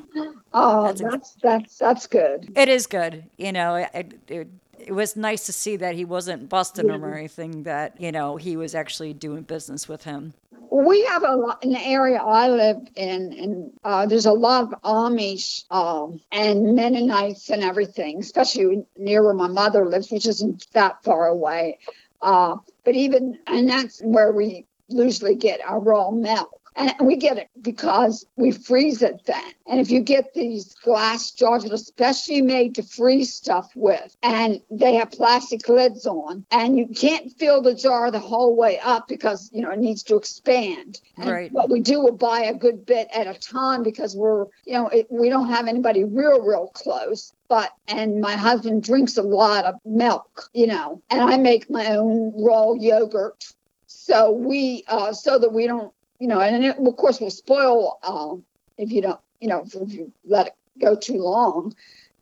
Oh, that's that's, that's that's good. It is good. You know, it, it, it was nice to see that he wasn't busting him or anything. That you know he was actually doing business with him. We have a lot in the area I live in, and uh, there's a lot of Amish um, and Mennonites and everything, especially near where my mother lives, which isn't that far away. Uh, but even, and that's where we usually get our raw milk. And we get it because we freeze it then. And if you get these glass jars that are especially made to freeze stuff with, and they have plastic lids on, and you can't fill the jar the whole way up because you know it needs to expand. And right. What we do, we buy a good bit at a time because we're you know it, we don't have anybody real real close but and my husband drinks a lot of milk you know and i make my own raw yogurt so we uh, so that we don't you know, and it, of course will spoil um, if you don't, you know, if you let it go too long.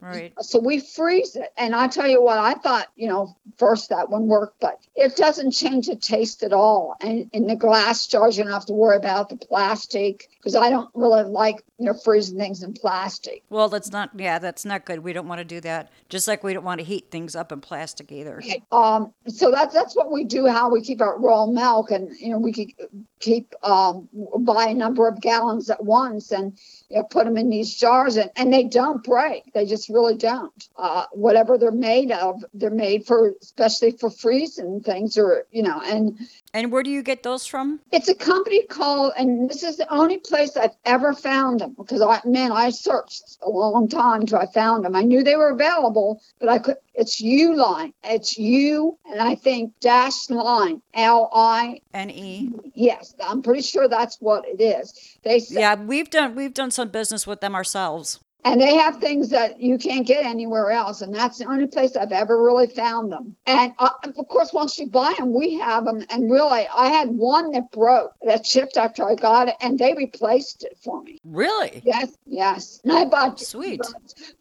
Right. So we freeze it. And I tell you what, I thought, you know, first that one worked, but it doesn't change the taste at all. And in the glass jars, you don't have to worry about the plastic because I don't really like, you know, freezing things in plastic. Well, that's not, yeah, that's not good. We don't want to do that. Just like we don't want to heat things up in plastic either. Okay. Um, so that's, that's what we do, how we keep our raw milk. And, you know, we keep, keep um, buy a number of gallons at once and, you know, put them in these jars and, and they don't break. They just really don't. Uh, whatever they're made of, they're made for, especially for freezing things or, you know, and. And where do you get those from? It's a company called, and this is the only place I've ever found them because I, man, I searched a long time until I found them. I knew they were available, but I could, it's Uline. It's U and I think dash line, L I N E. Yes, I'm pretty sure that's what it is. They say, yeah, we've done we've done some business with them ourselves and they have things that you can't get anywhere else. And that's the only place i've ever really found them. And uh, of course once you buy them we have them. And really i had one that broke that shipped after i got it and they replaced it for me. Really? Yes yes. And i bought sweet.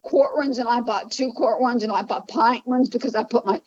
quart ones and i bought two quart ones and i bought pint ones because i put my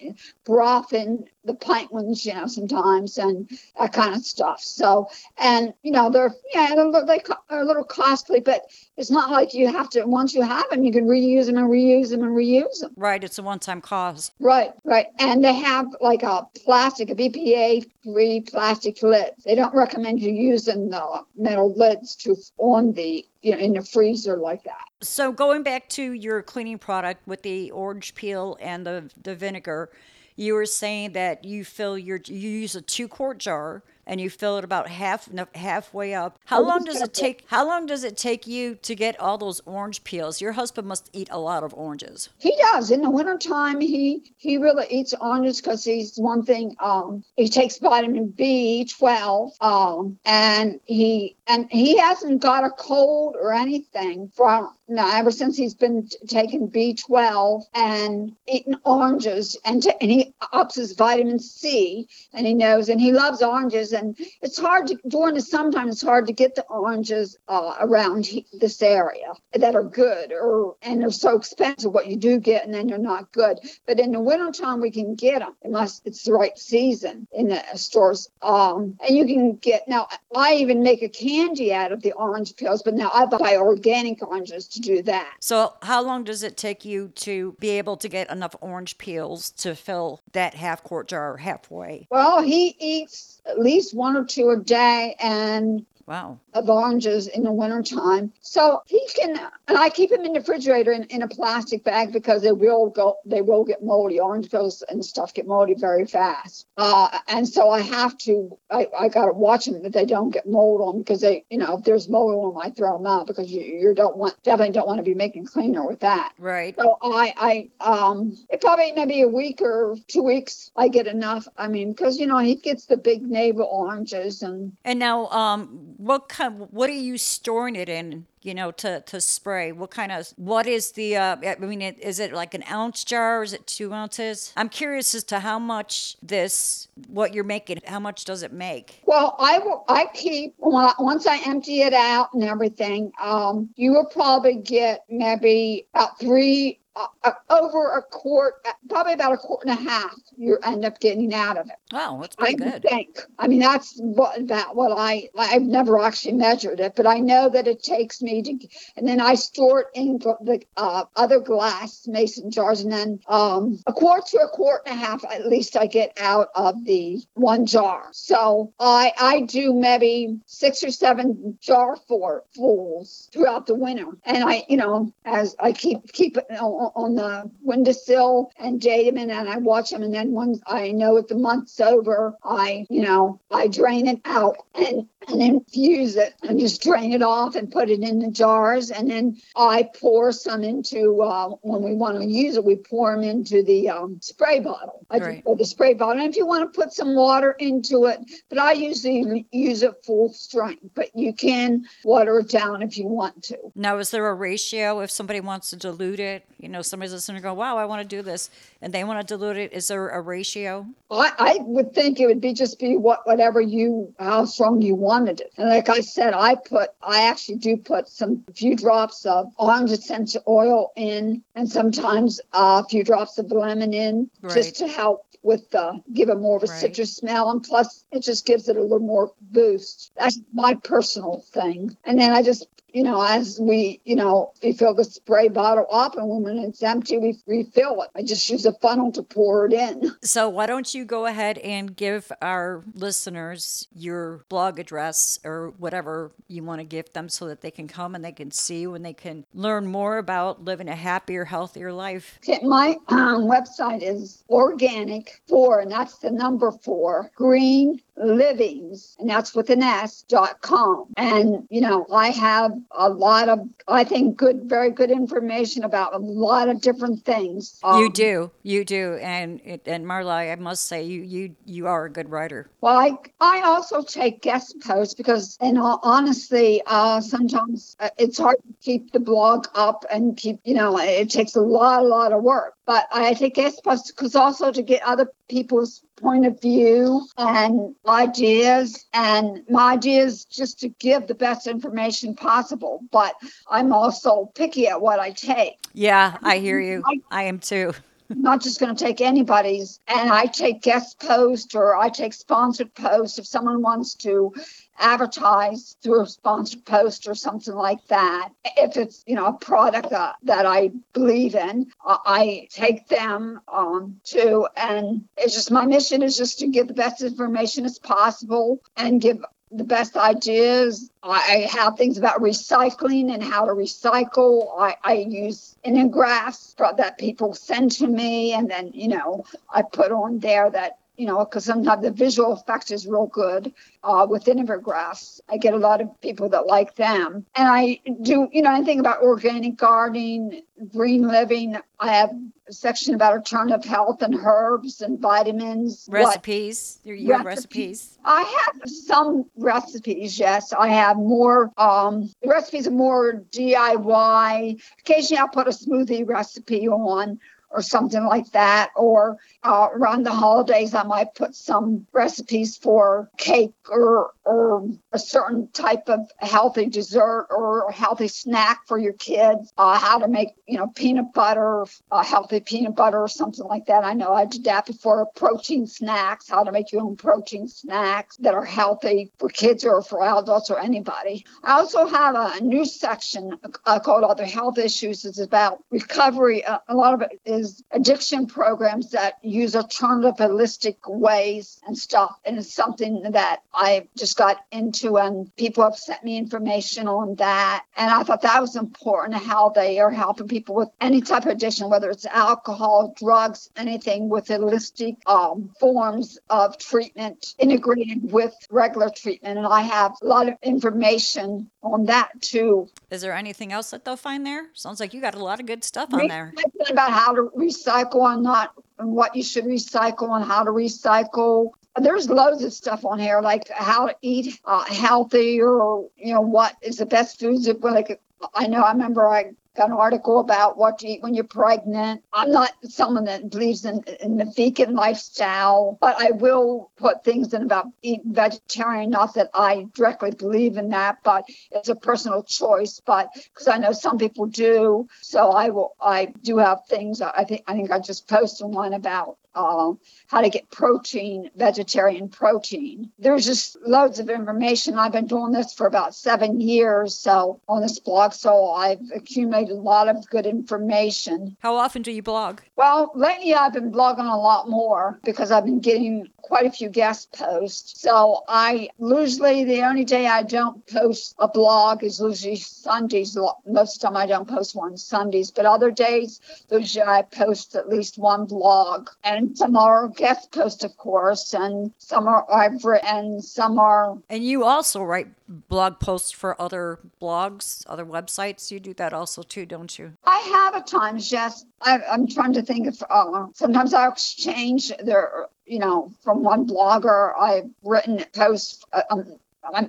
broth in the pint ones, you know, sometimes and that kind of stuff. So, and you know, they're yeah, they're, they are a little costly, but it's not like you have to. Once you have them, you can reuse them and reuse them and reuse them. Right, it's a one-time cost. Right, right, and they have like a plastic, a BPA-free plastic lid. They don't recommend you using the metal lids to on the you know in the freezer like that. So going back to your cleaning product with the orange peel and the the vinegar you were saying that you fill your you use a two quart jar and you fill it about half halfway up. How long does it take? How long does it take you to get all those orange peels? Your husband must eat a lot of oranges. He does. In the wintertime, he he really eats oranges because he's one thing. Um, he takes vitamin B twelve. Um, and he and he hasn't got a cold or anything from no ever since he's been t- taking B12 and eating oranges and t- and he ups his vitamin C and he knows and he loves oranges. And it's hard to during the summertime it's hard to get the oranges uh, around he, this area that are good or and they're so expensive what you do get and then they're not good. But in the wintertime we can get them unless it's the right season in the stores. Um, and you can get now I even make a candy out of the orange peels but now I buy organic oranges to do that. So how long does it take you to be able to get enough orange peels to fill that half quart jar halfway? Well he eats at least one or two a day and wow. of oranges in the wintertime. So he can, and I keep them in the refrigerator in, in a plastic bag because they will go, they will get moldy. Orange goes and stuff get moldy very fast. Uh, and so I have to, I, I got to watch them that they don't get mold on because they, you know, if there's mold on them, I throw them out because you, you don't want, definitely don't want to be making cleaner with that. Right. So I, I, um, it probably maybe a week or two weeks, I get enough. I mean, because you know he gets the big navel oranges and And now, um, what kind? What are you storing it in? You know, to to spray. What kind of? What is the? Uh, I mean, is it like an ounce jar? Is it two ounces? I'm curious as to how much this, what you're making, how much does it make? Well, I will. I keep once I empty it out and everything. Um, you will probably get maybe about three, uh, over a quart, probably about a quart and a half. You end up getting out of it. Wow, that's I pretty good. think. I mean, that's what that what I I've never actually measured it, but I know that it takes me to, and then I store it in the uh, other glass mason jars, and then um, a quart to a quart and a half at least I get out of the one jar. So I I do maybe six or seven jar for fulls throughout the winter, and I you know as I keep keep it on, on the windowsill and date them, and I watch them, and then once I know if the month's over, I you know I drain it out. And and infuse it and just drain it off and put it in the jars, and then I pour some into uh, when we want to use it, we pour them into the um, spray bottle. I Right. the spray bottle, and if you want to put some water into it, but I usually use it full strength. But you can water it down if you want to. Now, is there a ratio if somebody wants to dilute it? You know, somebody's listening and go, wow, I want to do this, and they want to dilute it. Is there a ratio? I, I would think it would be just be what whatever you how strong you wanted it. And like I said, I put I actually do put some few drops of orange essential oil in, and sometimes uh, a few drops of lemon in, Right. just to help with uh, give it more of a Right. citrus smell, and plus it just gives it a little more boost. That's my personal thing. And then I just you know, as we, you know, we fill the spray bottle up and when it's empty, we refill it. I just use a funnel to pour it in. So, why don't you go ahead and give our listeners your blog address or whatever you want to give them so that they can come and they can see you and they can learn more about living a happier, healthier life? My um, website is organic four, and that's the number four, green livings, and that's with an S dot com. And, you know, I have a lot of, I think, good, very good information about a lot of different things. you Um, do, you do, and it, and Marla, I must say, you you you are a good writer. Well, I, I also take guest posts because, and honestly, uh, sometimes uh, it's hard to keep the blog up and keep, you know, it takes a lot, a lot of work. But I guest posts because also to get other people's point of view and ideas. And my idea is just to give the best information possible. But I'm also picky at what I take. Yeah, I hear you. I am too. Not just going to take anybody's and i take guest post or i take sponsored post if someone wants to advertise through a sponsored post or something like that. If it's you know a product that, that i believe in uh, i take them um, too. And it's just my mission is just to give the best information as possible and give the best ideas. I have things about recycling and how to recycle. I, I use graphs that people send to me, and then you know I put on there that you know because sometimes the visual effect is real good uh, with graphs. I get a lot of people that like them, and I do you know anything about organic gardening, green living. I have a section about alternative health and herbs and vitamins. what- Recipes. You you have recipes. I have some recipes, yes. I have more um recipes are more DIY. Occasionally I'll put a smoothie recipe on or something like that. Or uh, around the holidays I might put some recipes for cake or or a certain type of healthy dessert or a healthy snack for your kids. Uh, how to make, you know, peanut butter, uh, healthy peanut butter or something like that. I know I did that before. Protein snacks, how to make your own protein snacks that are healthy for kids or for adults or anybody. I also have a, new section uh, called Other Health Issues. It's about recovery. Uh, a lot of it is addiction programs that use alternative holistic ways and stuff. And it's something that I just got into, and people have sent me information on that. And I thought that was important how they are helping people with any type of addiction, whether it's alcohol, drugs, anything with holistic um, forms of treatment integrated with regular treatment. And I have a lot of information on that too. Is there anything else that they'll find there? Sounds like you got a lot of good stuff on there. About how to recycle and not and what you should recycle and how to recycle. There's loads of stuff on here, like how to eat uh, healthy or you know what is the best foods. Like I know I remember I an article about what to eat when you're pregnant. I'm not someone that believes in, in the vegan lifestyle, but I will put things in about eating vegetarian. Not that I directly believe in that, but it's a personal choice. But because I know some people do, so I will. I do have things. I think. I think I just posted one about uh, how to get protein, vegetarian protein. There's just loads of information. I've been doing this for about seven years, so on this blog, so I've accumulated a lot of good information. How often do you blog? Well, lately I've been blogging a lot more because I've been getting quite a few guest posts. So I usually the only day I don't post a blog is usually Sundays. Most of the time I don't post one Sundays, but other days usually I post at least one blog. And some are guest posts, of course, and some are I've written, some are. And you also write blog posts for other blogs, other websites. You do that also too, don't you? I have at times, yes. I, am trying to think of. Uh, sometimes I exchange there, you know, from one blogger. I've written posts. Uh, um,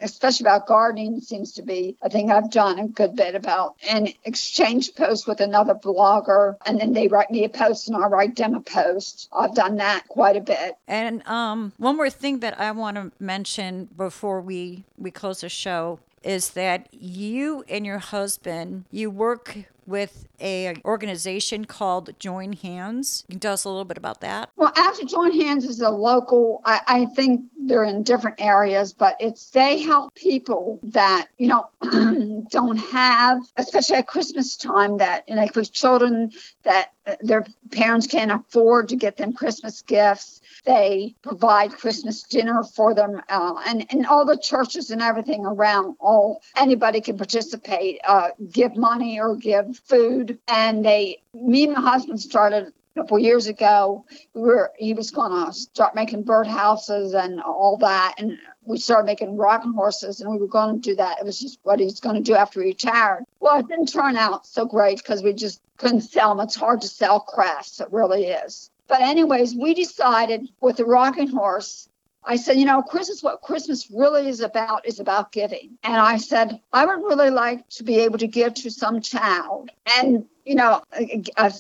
especially about gardening seems to be I think I've done a good bit about an exchange post with another blogger and then they write me a post and I write them a post. I've done that quite a bit. And um, one more thing that I want to mention before we we close the show is that you and your husband you work with a organization called Join Hands. You Can you tell us a little bit about that? Well, actually, Join Hands is a local. I, I think they're in different areas, but it's they help people that you know don't have, especially at Christmas time, that you know, with children that their parents can't afford to get them Christmas gifts. They provide Christmas dinner for them, uh, and and all the churches and everything around. All anybody can participate, uh, give money or give food. And they, me and my husband started couple years ago. We were, he was going to start making bird houses and all that. And we started making rocking horses and we were going to do that. It was just what he's going to do after he retired. Well, it didn't turn out so great because we just couldn't sell them. It's hard to sell crafts. It really is. But anyways, we decided with the rocking horse I said, you know, Christmas, what Christmas really is about is about giving. And I said, I would really like to be able to give to some child. And, you know, a, a,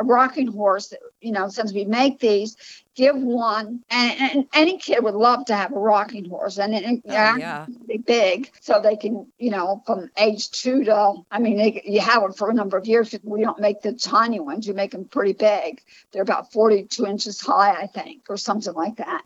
a rocking horse, you know, since we make these, give one. And, and, any kid would love to have a rocking horse, and it, oh, yeah, be big, so they can, you know, from age two to, I mean, they, you have them for a number of years. We don't make the tiny ones; you make them pretty big. They're about 42 inches high, I think, or something like that.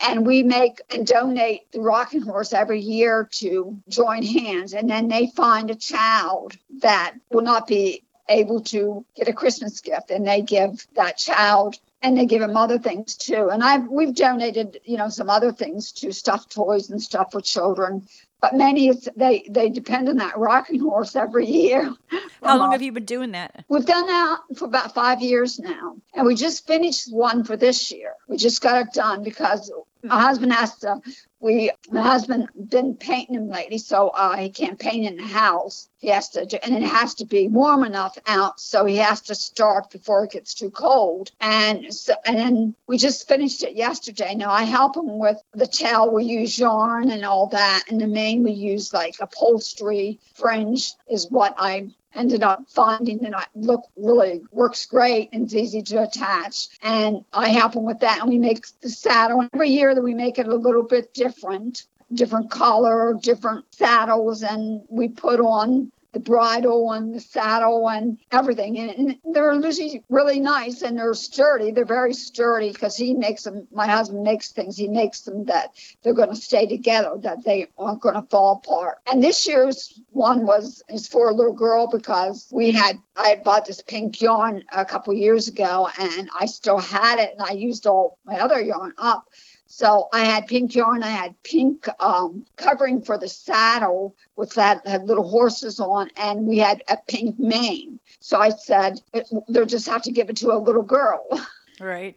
And we make and donate the rocking horse every year to join hands, and then they find a child that will not be able to get a Christmas gift and they give that child and they give him other things too. And I've we've donated, you know, some other things to stuffed toys and stuff for children. But many they they depend on that rocking horse every year. How long have you been doing that? We've done that for about five years now, and we just finished one for this year. We just got it done because my husband asked. to we my husband been painting him lately so uh, he can't paint in the house he has to do, and it has to be warm enough out so he has to start before it gets too cold. And so and we just finished it yesterday. Now i help him with the tail we use yarn and all that. And the main we use like upholstery. Fringe is what i ended up finding that I look really works great and it's easy to attach. And I help them with that. And we make the saddle. Every year that we make it a little bit different, different color, different saddles, and we put on the bridle and the saddle and everything. And, they're usually really nice and they're sturdy. They're very sturdy because he makes them, my husband makes things, he makes them that they're going to stay together, that they aren't going to fall apart. And this year's one was is for a little girl because we had I had bought this pink yarn a couple years ago and I still had it and I used all my other yarn up. So I had pink yarn, I had pink um, covering for the saddle with that had little horses on, and we had a pink mane. So I said, they'll just have to give it to a little girl. Right.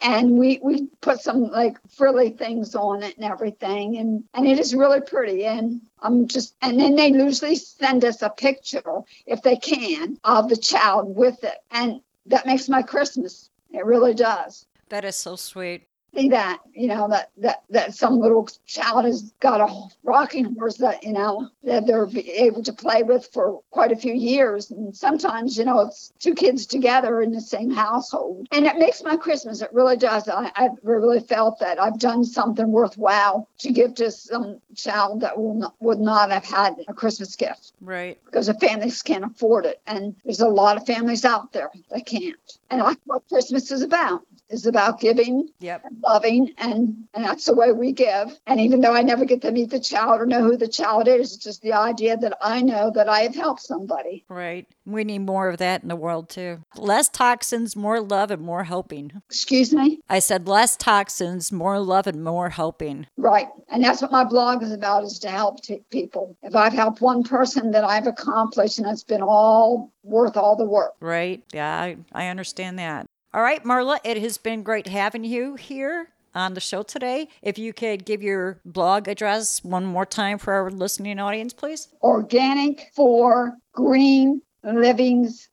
And we we put some like frilly things on it and everything, and and it is really pretty. And I'm just and then they usually send us a picture if they can of the child with it, and that makes my Christmas. It really does. That is so sweet see that you know that that that some little child has got a rocking horse that you know that they're able to play with for quite a few years. And sometimes you know it's two kids together in the same household. And it makes my christmas it really does. I i really felt that i've done something worthwhile to give to some child that will not, would not have had a christmas gift. Right. Because the families can't afford it. And there's a lot of families out there that can't. And that's what christmas is about is about giving, yep. loving, and and that's the way we give. And even though I never get to meet the child or know who the child is, it's just the idea that I know that I have helped somebody. Right. We need more of that in the world too. Less toxins, more love, and more helping. Excuse me. I said less toxins, more love, and more helping. Right. And that's what my blog is about: is to help t- people. If I've helped one person, that I've accomplished, and it's been all worth all the work. Right. Yeah, I, I understand that. All right, Marla, it has been great having you here on the show today. If you could give your blog address one more time for our listening audience, please. Organic for Green Livings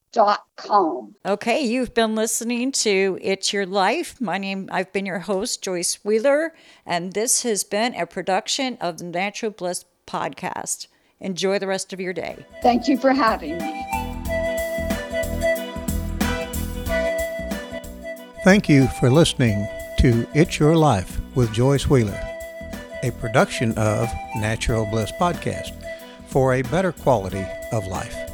Com. Okay, you've been listening to It's Your Life. My name I've been your host Joyce Wheeler and this has been a production of the Natural Bliss podcast. Enjoy the rest of your day. Thank you for having me. Thank you for listening to It's Your Life with Joyce Wheeler, a production of Natural Bliss Podcast for a better quality of life.